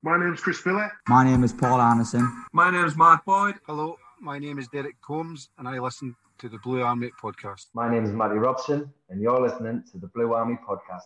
My name is Chris Phillip. My name is Paul Anderson. My name is Mark Boyd. Hello, my name is Derek Combs, and I listen to the Blue Army podcast. My name is Matty Robson, and you're listening to the Blue Army podcast.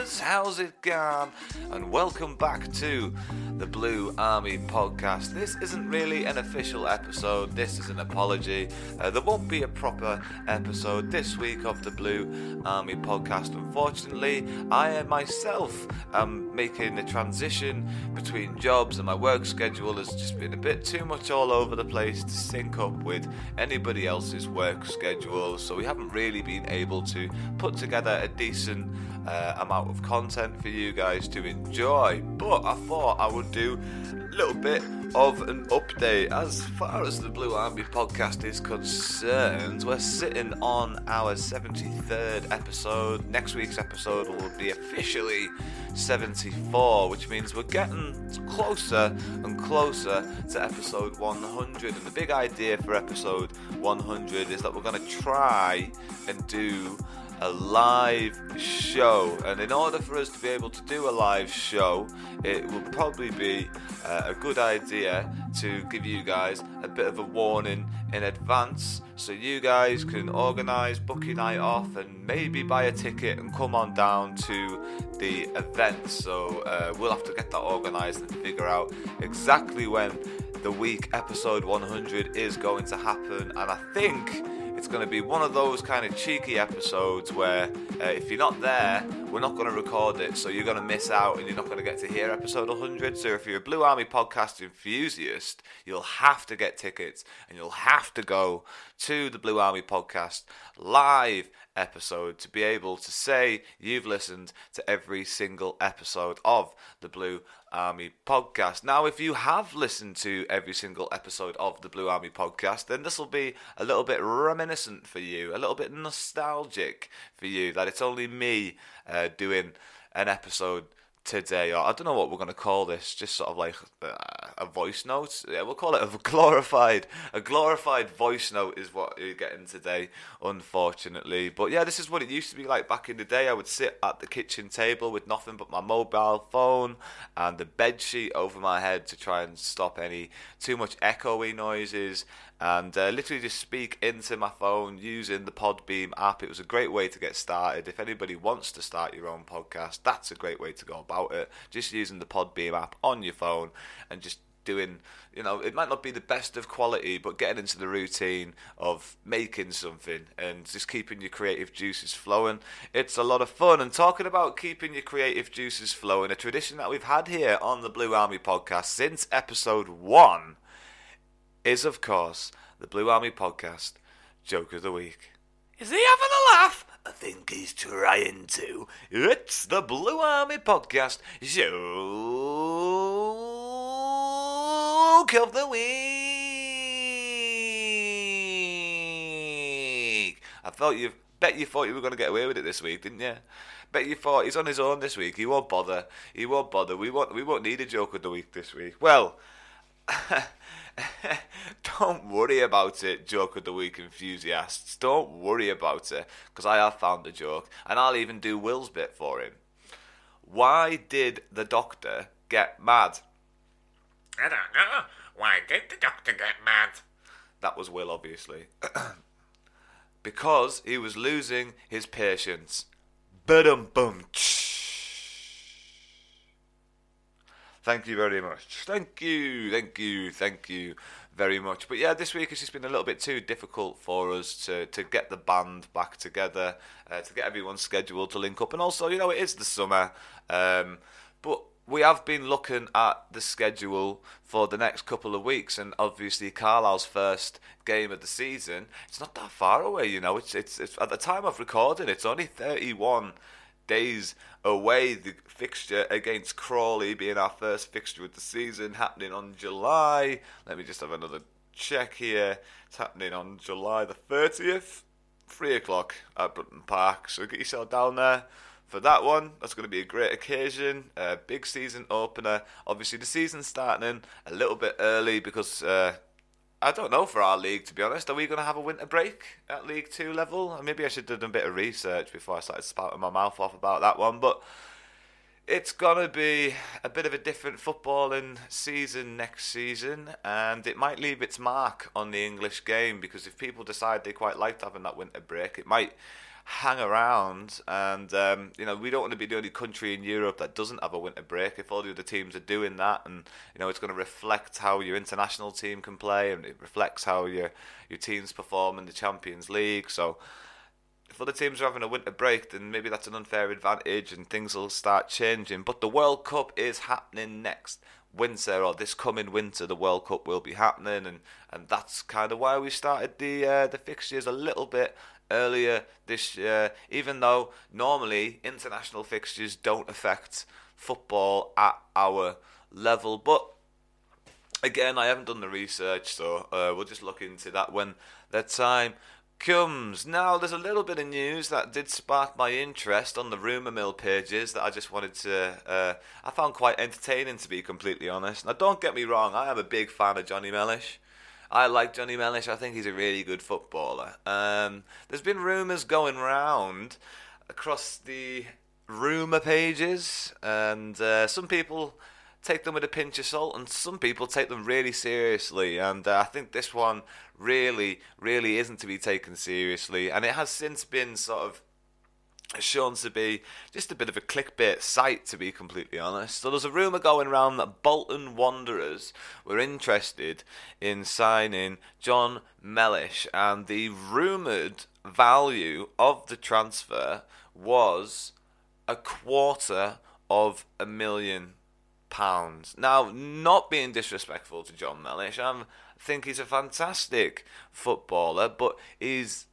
Tamaras, how's it going? And welcome back to the Blue Army podcast. This isn't really an official episode, this is an apology. Uh, there won't be a proper episode this week of the Blue Army podcast. Unfortunately, I uh, myself am making the transition between jobs, and my work schedule has just been a bit too much all over the place to sync up with anybody else's work schedule. So we haven't really been able to put together a decent uh, amount of content for you guys to enjoy. But I thought I would do a little bit of an update as far as the Blue Army podcast is concerned. We're sitting on our 73rd episode. Next week's episode will be officially 74, which means we're getting closer and closer to episode 100. And the big idea for episode 100 is that we're going to try and do a live show. And in order for us to be able to do a live show, it will probably be uh, a good idea to give you guys a bit of a warning in advance so you guys can organize, book your night off, and maybe buy a ticket and come on down to the event. So uh, we'll have to get that organized and figure out exactly when the week episode 100 is going to happen. And I think it's going to be one of those kind of cheeky episodes where uh, if you're not there, we're not going to record it, so you're going to miss out and you're not going to get to hear episode 100. So if you're a Blue Army podcast enthusiast, you'll have to get tickets and you'll have to go to the Blue Army podcast live episode to be able to say you've listened to every single episode of the Blue Army podcast. Now, if you have listened to every single episode of the Blue Army podcast, then this will be a little bit reminiscent for you, a little bit nostalgic for you, that it's only me uh, doing an episode today, or I don't know what we're going to call this, just sort of like uh, a voice note. Yeah, we'll call it a glorified, a glorified voice note is what you're getting today, unfortunately. But yeah, this is what it used to be like back in the day. I would sit at the kitchen table with nothing but my mobile phone and the bed sheet over my head to try and stop any too much echoey noises and uh, literally just speak into my phone using the Podbean app. It was a great way to get started. If anybody wants to start your own podcast, that's a great way to go about it. Just using the Podbean app on your phone and just doing, you know, it might not be the best of quality, but getting into the routine of making something and just keeping your creative juices flowing. It's a lot of fun. And talking about keeping your creative juices flowing, a tradition that we've had here on the Blue Army podcast since episode one is, of course, the Blue Army podcast joke of the week. Is he having a laugh? I think he's trying to. It's the Blue Army Podcast Joke of the Week. I thought you bet you thought you were going to get away with it this week, didn't you? Bet you thought he's on his own this week. He won't bother. He won't bother. We won't. We won't need a joke of the week this week. Well. don't worry about it, joke of the week enthusiasts. Don't worry about it, because I have found a joke, and I'll even do Will's bit for him. Why did the doctor get mad? I don't know. Why did the doctor get mad? That was Will, obviously. because he was losing his patience. Bum bum. Thank you very much. Thank you, thank you, thank you very much. But yeah, this week has just been a little bit too difficult for us to, to get the band back together, uh, to get everyone scheduled to link up. And also, you know, it is the summer. Um, but we have been looking at the schedule for the next couple of weeks, and obviously Carlisle's first game of the season. It's not that far away, you know. It's it's, it's at the time of recording, it's only 31 days away. The fixture against Crawley being our first fixture of the season, happening on July. Let me just have another check here. It's happening on July the 30th, 3 o'clock at Brunton Park. So get yourself down there for that one. That's going to be a great occasion, a big season opener. Obviously, the season's starting a little bit early because uh, I don't know for our league, to be honest. Are we going to have a winter break at League Two level? Maybe I should have done a bit of research before I started spouting my mouth off about that one. But it's going to be a bit of a different footballing season next season, and it might leave its mark on the English game because if people decide they quite liked having that winter break, it might hang around and um, you know we don't want to be the only country in Europe that doesn't have a winter break. If all the other teams are doing that and you know it's going to reflect how your international team can play and it reflects how your your teams perform in the Champions League. So if other teams are having a winter break then maybe that's an unfair advantage and things will start changing. But the World Cup is happening next winter or this coming winter the World Cup will be happening and, and that's kind of why we started the uh, the fixtures a little bit earlier this year, even though normally international fixtures don't affect football at our level. But again, I haven't done the research, so uh, we'll just look into that when the time comes. Now, there's a little bit of news that did spark my interest on the rumour mill pages that I just wanted to. Uh, I found quite entertaining, to be completely honest. Now, don't get me wrong, I am a big fan of Johnny Mellish. I like Johnny Mellish. I think he's a really good footballer. Um, there's been rumours going round across the rumour pages, and uh, some people take them with a pinch of salt, and some people take them really seriously. And uh, I think this one really, really isn't to be taken seriously, and it has since been sort of shown to be just a bit of a clickbait site, to be completely honest. So there's a rumour going around that Bolton Wanderers were interested in signing John Mellish, and the rumoured value of the transfer was a quarter of a million pounds. Now, not being disrespectful to John Mellish, I think he's a fantastic footballer, but he's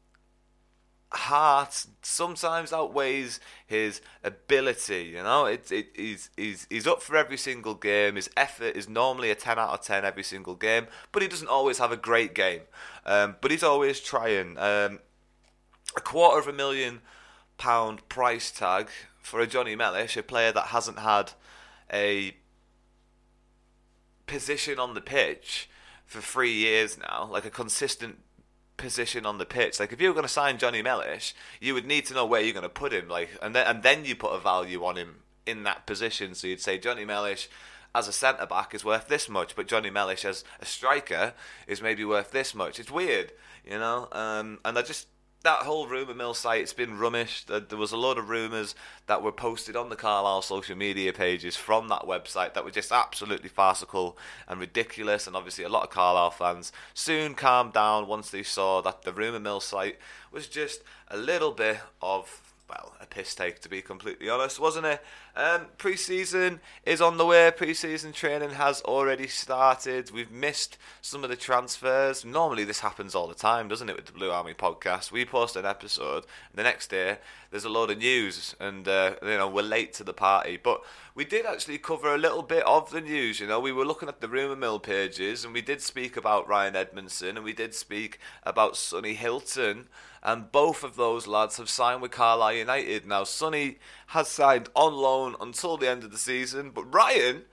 heart sometimes outweighs his ability. You know, it, it, he's, he's, he's up for every single game. His effort is normally a 10 out of 10 every single game, but he doesn't always have a great game. Um, but he's always trying. Um, a quarter of a million pound price tag for a Johnny Mellish, a player that hasn't had a position on the pitch for three years now, like a consistent position on the pitch. Like if you were going to sign Johnny Mellish, you would need to know where you're going to put him. Like and then and then you put a value on him in that position. So you'd say Johnny Mellish as a centre back is worth this much, but Johnny Mellish as a striker is maybe worth this much. It's weird, you know. Um, and I just that whole rumour mill site, it's been rummish. There was a lot of rumours that were posted on the Carlisle social media pages from that website that were just absolutely farcical and ridiculous. And obviously, a lot of Carlisle fans soon calmed down once they saw that the rumour mill site was just a little bit of well, a piss take to be completely honest, wasn't it? Um, pre-season is on the way. Pre-season training has already started. We've missed some of the transfers. Normally, this happens all the time, doesn't it? With the Blue Army podcast, we post an episode, the next day there's a load of news, and uh, you know we're late to the party. But we did actually cover a little bit of the news. You know, we were looking at the rumor mill pages, and we did speak about Ryan Edmondson, and we did speak about Sonny Hilton and both of those lads have signed with Carlisle United. Now, Sonny has signed on loan until the end of the season, but Ryan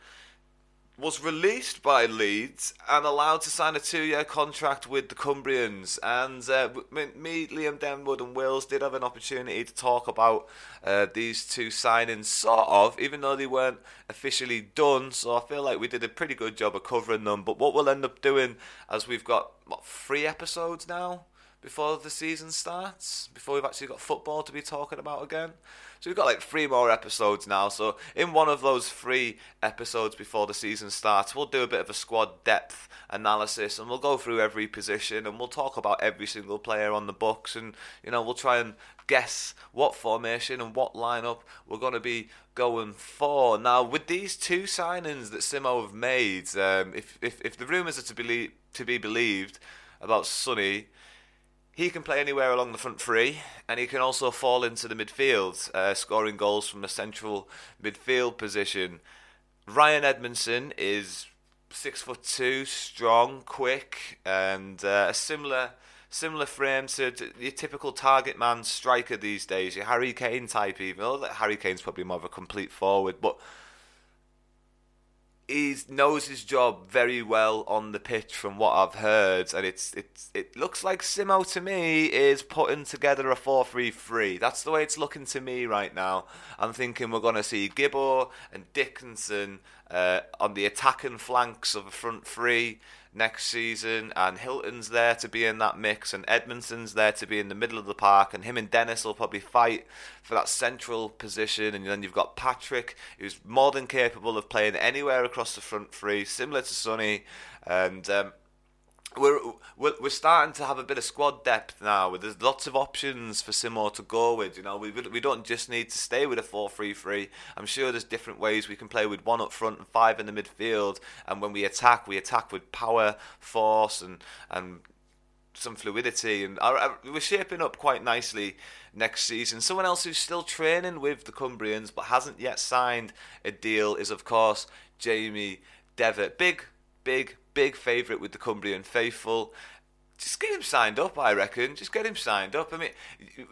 was released by Leeds and allowed to sign a two-year contract with the Cumbrians. And uh, me, Liam Denwood, and Wills did have an opportunity to talk about uh, these two signings, sort of, even though they weren't officially done. So I feel like we did a pretty good job of covering them. But what we'll end up doing, as we've got what three episodes now before the season starts, before we've actually got football to be talking about again. So we've got like three more episodes now. So in one of those three episodes before the season starts, we'll do a bit of a squad depth analysis and we'll go through every position and we'll talk about every single player on the books and you know we'll try and guess what formation and what lineup we're going to be going for. Now with these two signings that Simo have made, um, if, if if the rumours are to be to be believed about Sonny he can play anywhere along the front three, and he can also fall into the midfield, uh, scoring goals from a central midfield position. Ryan Edmondson is six foot two, strong, quick, and uh, a similar similar frame to, to your typical target man striker these days, your Harry Kane type. Even though Harry Kane's probably more of a complete forward, but he knows his job very well on the pitch from what I've heard, and it's it's it looks like Simo to me is putting together a four-three-three. That's the way it's looking to me right now. I'm thinking we're going to see Gibbo and Dickinson uh, on the attacking flanks of the front three next season, and Hilton's there to be in that mix, and Edmondson's there to be in the middle of the park, and him and Dennis will probably fight for that central position, and then you've got Patrick, who's more than capable of playing anywhere across the front three, similar to Sonny, and um, we're, we're we're starting to have a bit of squad depth now. There's lots of options for Simo to go with. You know, we we don't just need to stay with a four-three-three. I'm sure there's different ways we can play with one up front and five in the midfield. And when we attack, we attack with power, force, and and some fluidity. And our, our, we're shaping up quite nicely next season. Someone else who's still training with the Cumbrians but hasn't yet signed a deal is, of course, Jamie Devitt. Big, big big favourite with the Cumbrian faithful. Just get him signed up, I reckon. Just get him signed up. I mean,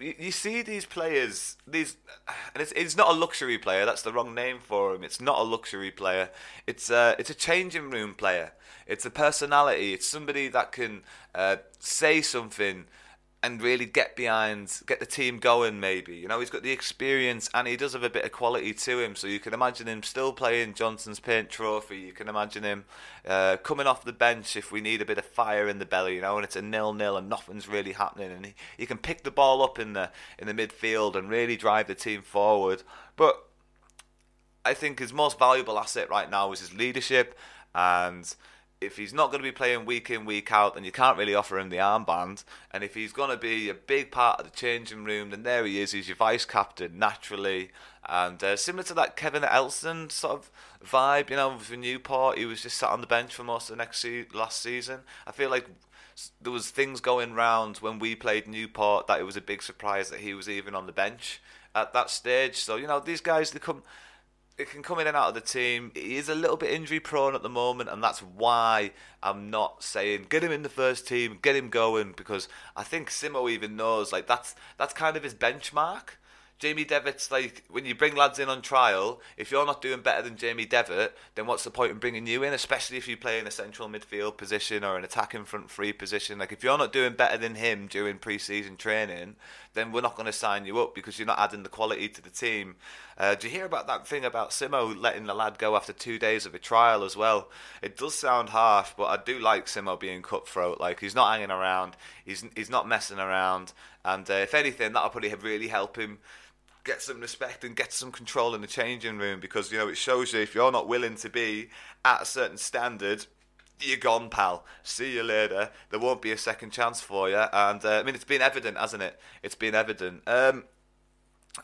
you, you see these players, these, and it's, it's not a luxury player. That's the wrong name for him. It's not a luxury player. It's a, it's a changing room player. It's a personality. It's somebody that can uh, say something and really get behind, get the team going. Maybe you know he's got the experience and he does have a bit of quality to him. So you can imagine him still playing Johnstone's Paint Trophy. You can imagine him uh, coming off the bench if we need a bit of fire in the belly, you know, and it's a nil nil and nothing's really happening, and he, he can pick the ball up in the in the midfield and really drive the team forward. But I think his most valuable asset right now is his leadership and if he's not going to be playing week in week out, then you can't really offer him the armband. And if he's going to be a big part of the changing room, then there he is. He's your vice captain naturally, and uh, similar to that Kevin Ellison sort of vibe, you know, with Newport, he was just sat on the bench for most of the next se- last season. I feel like there was things going round when we played Newport that it was a big surprise that he was even on the bench at that stage. So you know, these guys they come it can come in and out of the team. He is a little bit injury prone at the moment, and that's why I'm not saying get him in the first team, get him going, because I think Simo even knows like that's that's kind of his benchmark. Jamie Devitt's like when you bring lads in on trial, if you're not doing better than Jamie Devitt, then what's the point in bringing you in? Especially if you play in a central midfield position or an attacking front three position. Like if you're not doing better than him during pre-season training, then we're not going to sign you up because you're not adding the quality to the team. Uh, do you hear about that thing about Simo letting the lad go after two days of a trial as well? It does sound harsh, but I do like Simo being cutthroat. Like he's not hanging around, he's he's not messing around, and uh, if anything, that'll probably really help him get some respect and get some control in the changing room because you know it shows you if you're not willing to be at a certain standard you're gone pal. See you later. There won't be a second chance for you and uh, i mean it's been evident hasn't it? It's been evident. Um,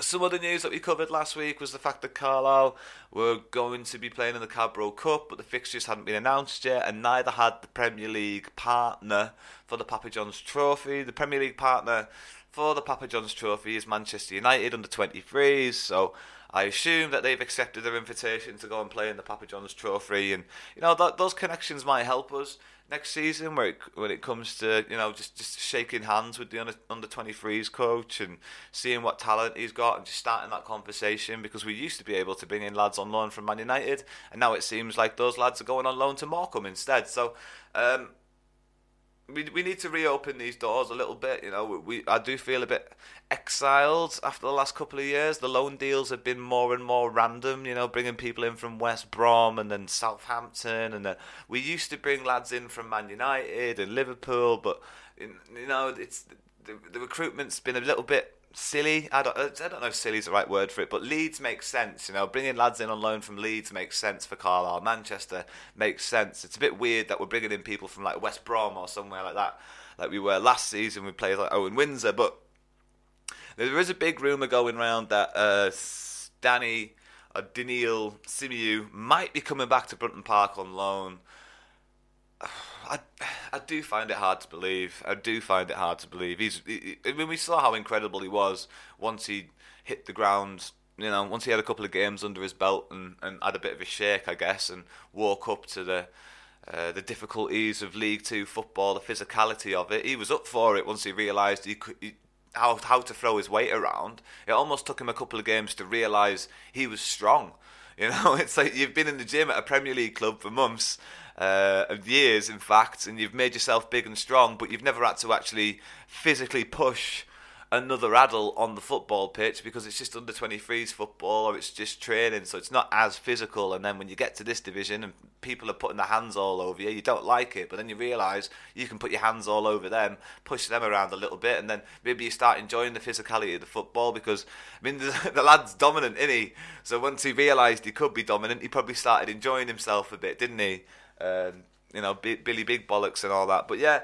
Some other news that we covered last week was the fact that Carlisle were going to be playing in the Carabao Cup, but the fixtures hadn't been announced yet, and neither had the Premier League partner for the Papa John's Trophy. The Premier League partner for the Papa John's Trophy is Manchester United under 23s, so I assume that they've accepted their invitation to go and play in the Papa John's Trophy, and you know that those connections might help us next season, where it, when it comes to you know just just shaking hands with the under under 23s coach and seeing what talent he's got and just starting that conversation because we used to be able to bring in lads on loan from Man United, and now it seems like those lads are going on loan to Morecambe instead. So. Um, we we need to reopen these doors a little bit. You know, we I do feel a bit exiled after the last couple of years. The loan deals have been more and more random. You know, bringing people in from West Brom and then Southampton, and then we used to bring lads in from Man United and Liverpool, but you know, it's the, the recruitment's been a little bit silly. I don't, I don't know if silly is the right word for it, but Leeds makes sense. You know, bringing lads in on loan from Leeds makes sense for Carlisle. Manchester makes sense. It's a bit weird that we're bringing in people from like West Brom or somewhere like that, like we were last season. We played like Owen Windsor, but there is a big rumor going around that uh, Danny or Daniil Simeu might be coming back to Brunton Park on loan. I, I do find it hard to believe. I do find it hard to believe. He's. He, I mean, we saw how incredible he was once he hit the ground. You know, once he had a couple of games under his belt and, and had a bit of a shake, I guess, and woke up to the uh, the difficulties of League Two football, the physicality of it. He was up for it once he realised he could. He, how how to throw his weight around. It almost took him a couple of games to realise he was strong. You know, it's like you've been in the gym at a Premier League club for months, uh, years, in fact, and you've made yourself big and strong, but you've never had to actually physically push another adult on the football pitch because it's just under 23s football or it's just training, so it's not as physical. And then when you get to this division and people are putting their hands all over you, you don't like it, but then you realise you can put your hands all over them, push them around a little bit, and then maybe you start enjoying the physicality of the football because, I mean, the, the lad's dominant, isn't he? So once he realised he could be dominant, he probably started enjoying himself a bit, didn't he? Um, you know, B- Billy Big Bollocks and all that. But yeah,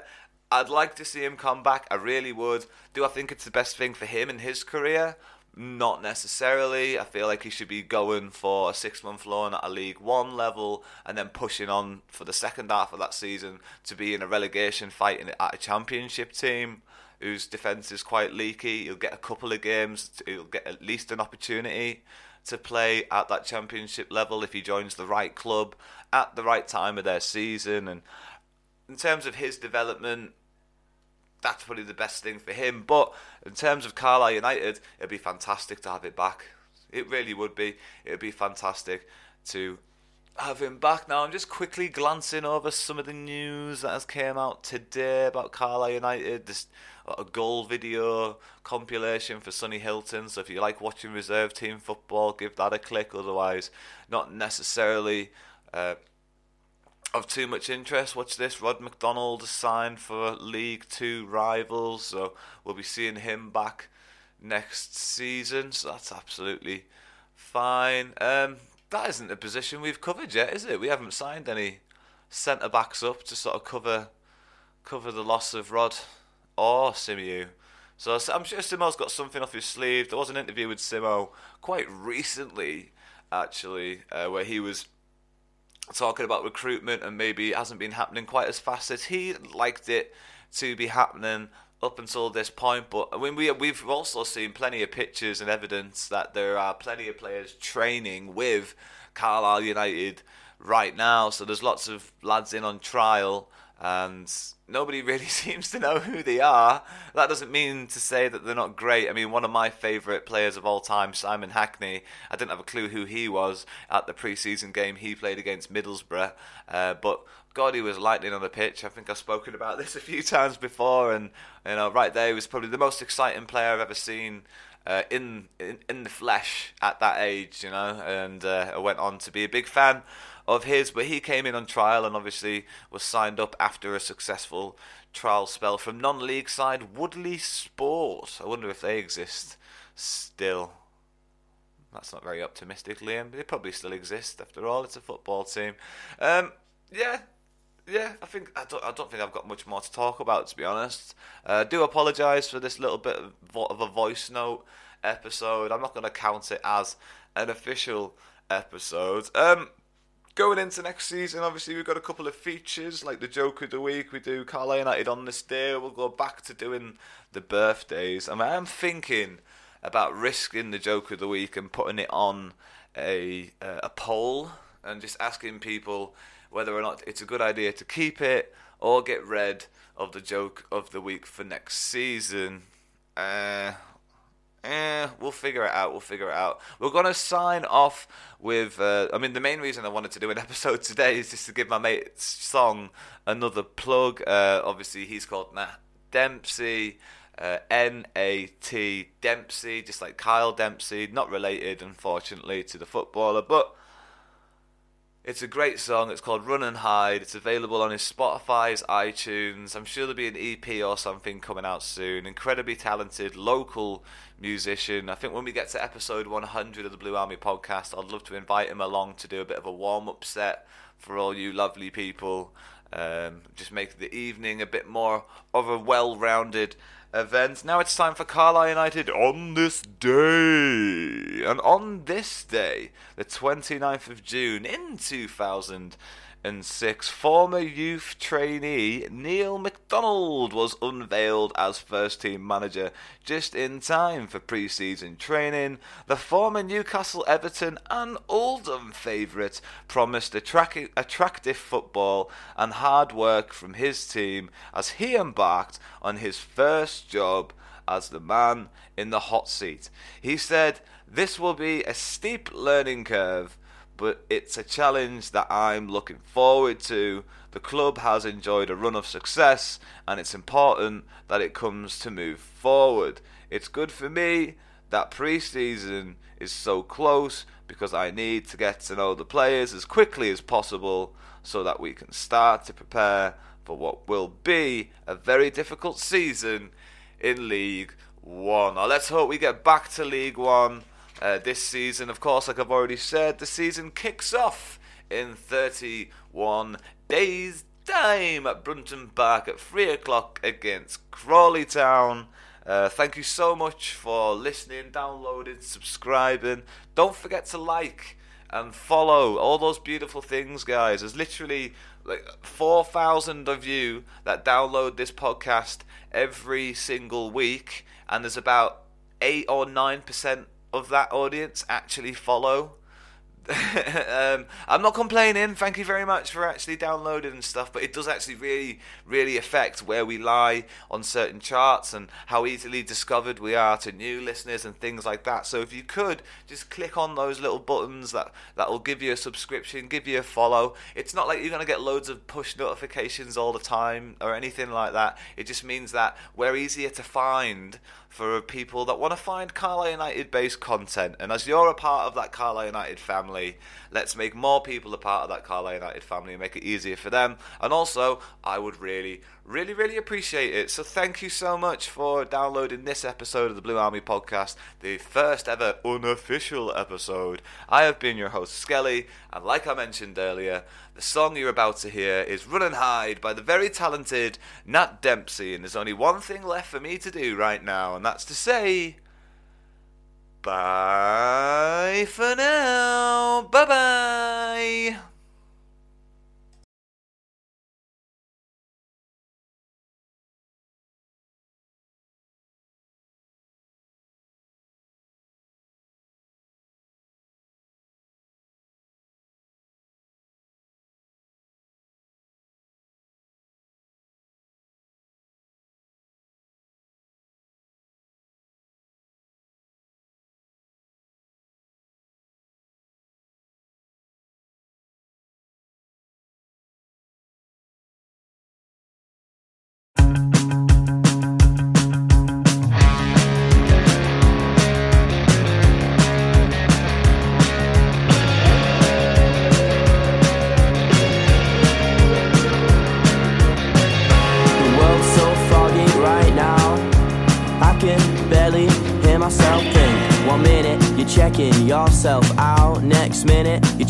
I'd like to see him come back. I really would. Do I think it's the best thing for him in his career? Not necessarily. I feel like he should be going for a six month loan at a League One level and then pushing on for the second half of that season to be in a relegation fight at a championship team whose defence is quite leaky. He'll get a couple of games, he'll get at least an opportunity to play at that championship level if he joins the right club at the right time of their season. And in terms of his development, that's probably the best thing for him. But in terms of Carlisle United, it'd be fantastic to have it back. It really would be. It would be fantastic to have him back. Now I'm just quickly glancing over some of the news that has came out today about Carlisle United. This a goal video compilation for Sonny Hilton. So if you like watching reserve team football, give that a click. Otherwise, not necessarily. Uh, of too much interest. Watch this. Rod McDonald signed for League Two rivals, so we'll be seeing him back next season. So that's absolutely fine. Um, that isn't a position we've covered yet, is it? We haven't signed any centre backs up to sort of cover cover the loss of Rod or Simeu. So I'm sure Simo's got something off his sleeve. There was an interview with Simo quite recently, actually, uh, where he was talking about recruitment and maybe it hasn't been happening quite as fast as he liked it to be happening up until this point. But I mean, we we've also seen plenty of pictures and evidence that there are plenty of players training with Carlisle United right now. So there's lots of lads in on trial and nobody really seems to know who they are. That doesn't mean to say that they're not great. I mean, one of my favourite players of all time, Simon Hackney, I didn't have a clue who he was at the pre-season game he played against Middlesbrough, uh, but God, he was lightning on the pitch. I think I've spoken about this a few times before, and you know, right there, he was probably the most exciting player I've ever seen. Uh, in, in in the flesh at that age, you know, and uh, I went on to be a big fan of his, but he came in on trial and obviously was signed up after a successful trial spell from non-league side Woodley Sport. I wonder if they exist still. That's not very optimistic, Liam. They probably still exist after all. It's a football team. Um, yeah, yeah. I think I don't. I don't think I've got much more to talk about, to be honest. Uh, do apologise for this little bit of, of a voice note episode. I'm not going to count it as an official episode. Um, going into next season, obviously we've got a couple of features like the joke of the week. We do Carlisle United on this day. We'll go back to doing the birthdays. I mean, I'm thinking about risking the joke of the week and putting it on a uh, a poll and just asking people whether or not it's a good idea to keep it or get rid of the joke of the week for next season. Uh, eh, we'll figure it out. We'll figure it out. We're gonna sign off with. Uh, I mean, the main reason I wanted to do an episode today is just to give my mate's song another plug. Uh, obviously, he's called Nat Dempsey. Uh, N A T Dempsey, just like Kyle Dempsey, not related, unfortunately, to the footballer, but it's a great song. It's called Run and Hide. It's available on his Spotify's iTunes. I'm sure there'll be an EP or something coming out soon. Incredibly talented local musician. I think when we get to episode 100 of the Blue Army podcast, I'd love to invite him along to do a bit of a warm up set for all you lovely people. Um, just make the evening a bit more of a well rounded event. Now it's time for Carlisle United on this day. And on this day, the 29th of June in 2006, former youth trainee Neil McDonald was unveiled as first team manager just in time for pre season training. The former Newcastle, Everton, and Oldham favourite promised attract- attractive football and hard work from his team as he embarked on his first job as the man in the hot seat. He said, This will be a steep learning curve, but it's a challenge that I'm looking forward to. The club has enjoyed a run of success, and it's important that it comes to move forward. It's good for me that pre season is so close because I need to get to know the players as quickly as possible so that we can start to prepare for what will be a very difficult season in League One. Now, let's hope we get back to League One uh, this season. Of course, like I've already said, the season kicks off in 31 days' time at Brunton Park at 3 o'clock against Crawley Town. Uh, thank you so much for listening, downloading, subscribing. Don't forget to like and follow all those beautiful things, guys. There's literally like 4,000 of you that download this podcast every single week, and there's about 8 or 9% of that audience actually follow. um, I'm not complaining. Thank you very much for actually downloading and stuff, but it does actually really, really affect where we lie on certain charts and how easily discovered we are to new listeners and things like that. So if you could just click on those little buttons that that will give you a subscription, give you a follow. It's not like you're gonna get loads of push notifications all the time or anything like that. It just means that we're easier to find for people that want to find Carlisle United based content. And as you're a part of that Carlisle United family, let's make more people a part of that Carlisle United family and make it easier for them. And also, I would really, really, really appreciate it. So thank you so much for downloading this episode of the Blue Army podcast, the first ever unofficial episode. I have been your host, Skelly, and like I mentioned earlier, the song you're about to hear is Run and Hide by the very talented Nat Dempsey, and there's only one thing left for me to do right now, and that's to say. Bye for now. Bye bye.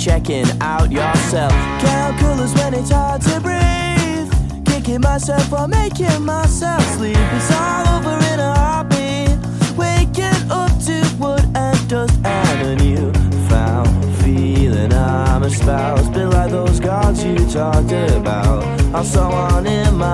Checking out yourself. Calculus when it's hard to breathe. Kicking myself or making myself sleep. It's all over in a heartbeat. Waking up to wood and dust and a new found feeling I'm espoused. Bit like those gods you talked about. I saw one in my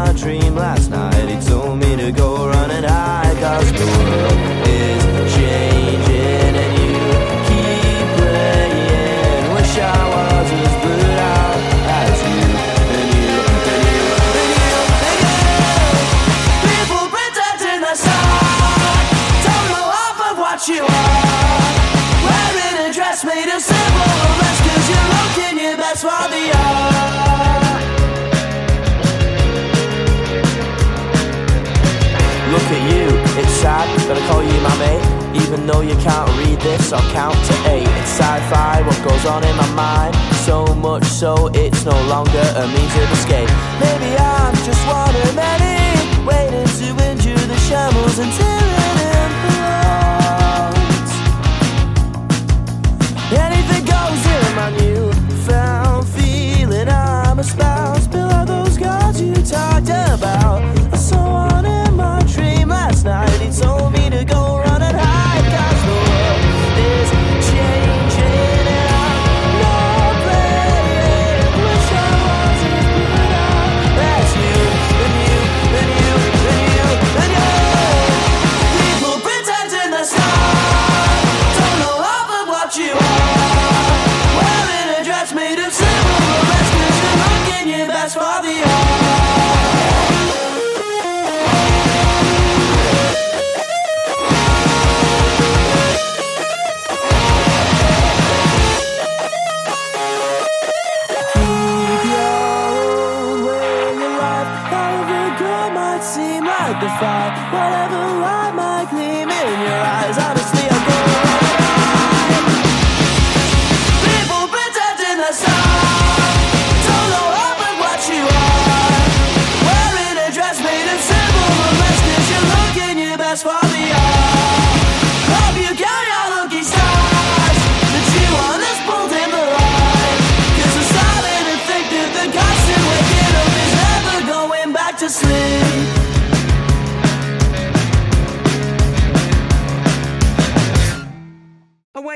call you my mate. Even though you can't read this, I'll count to eight. It's sci-fi, what goes on in my mind. So much so it's no longer a means of escape. Maybe I'm just one of many, waiting to endure the shambles until it implodes. Anything goes in my newfound seem fight. Whatever light might gleam in your eyes. I'm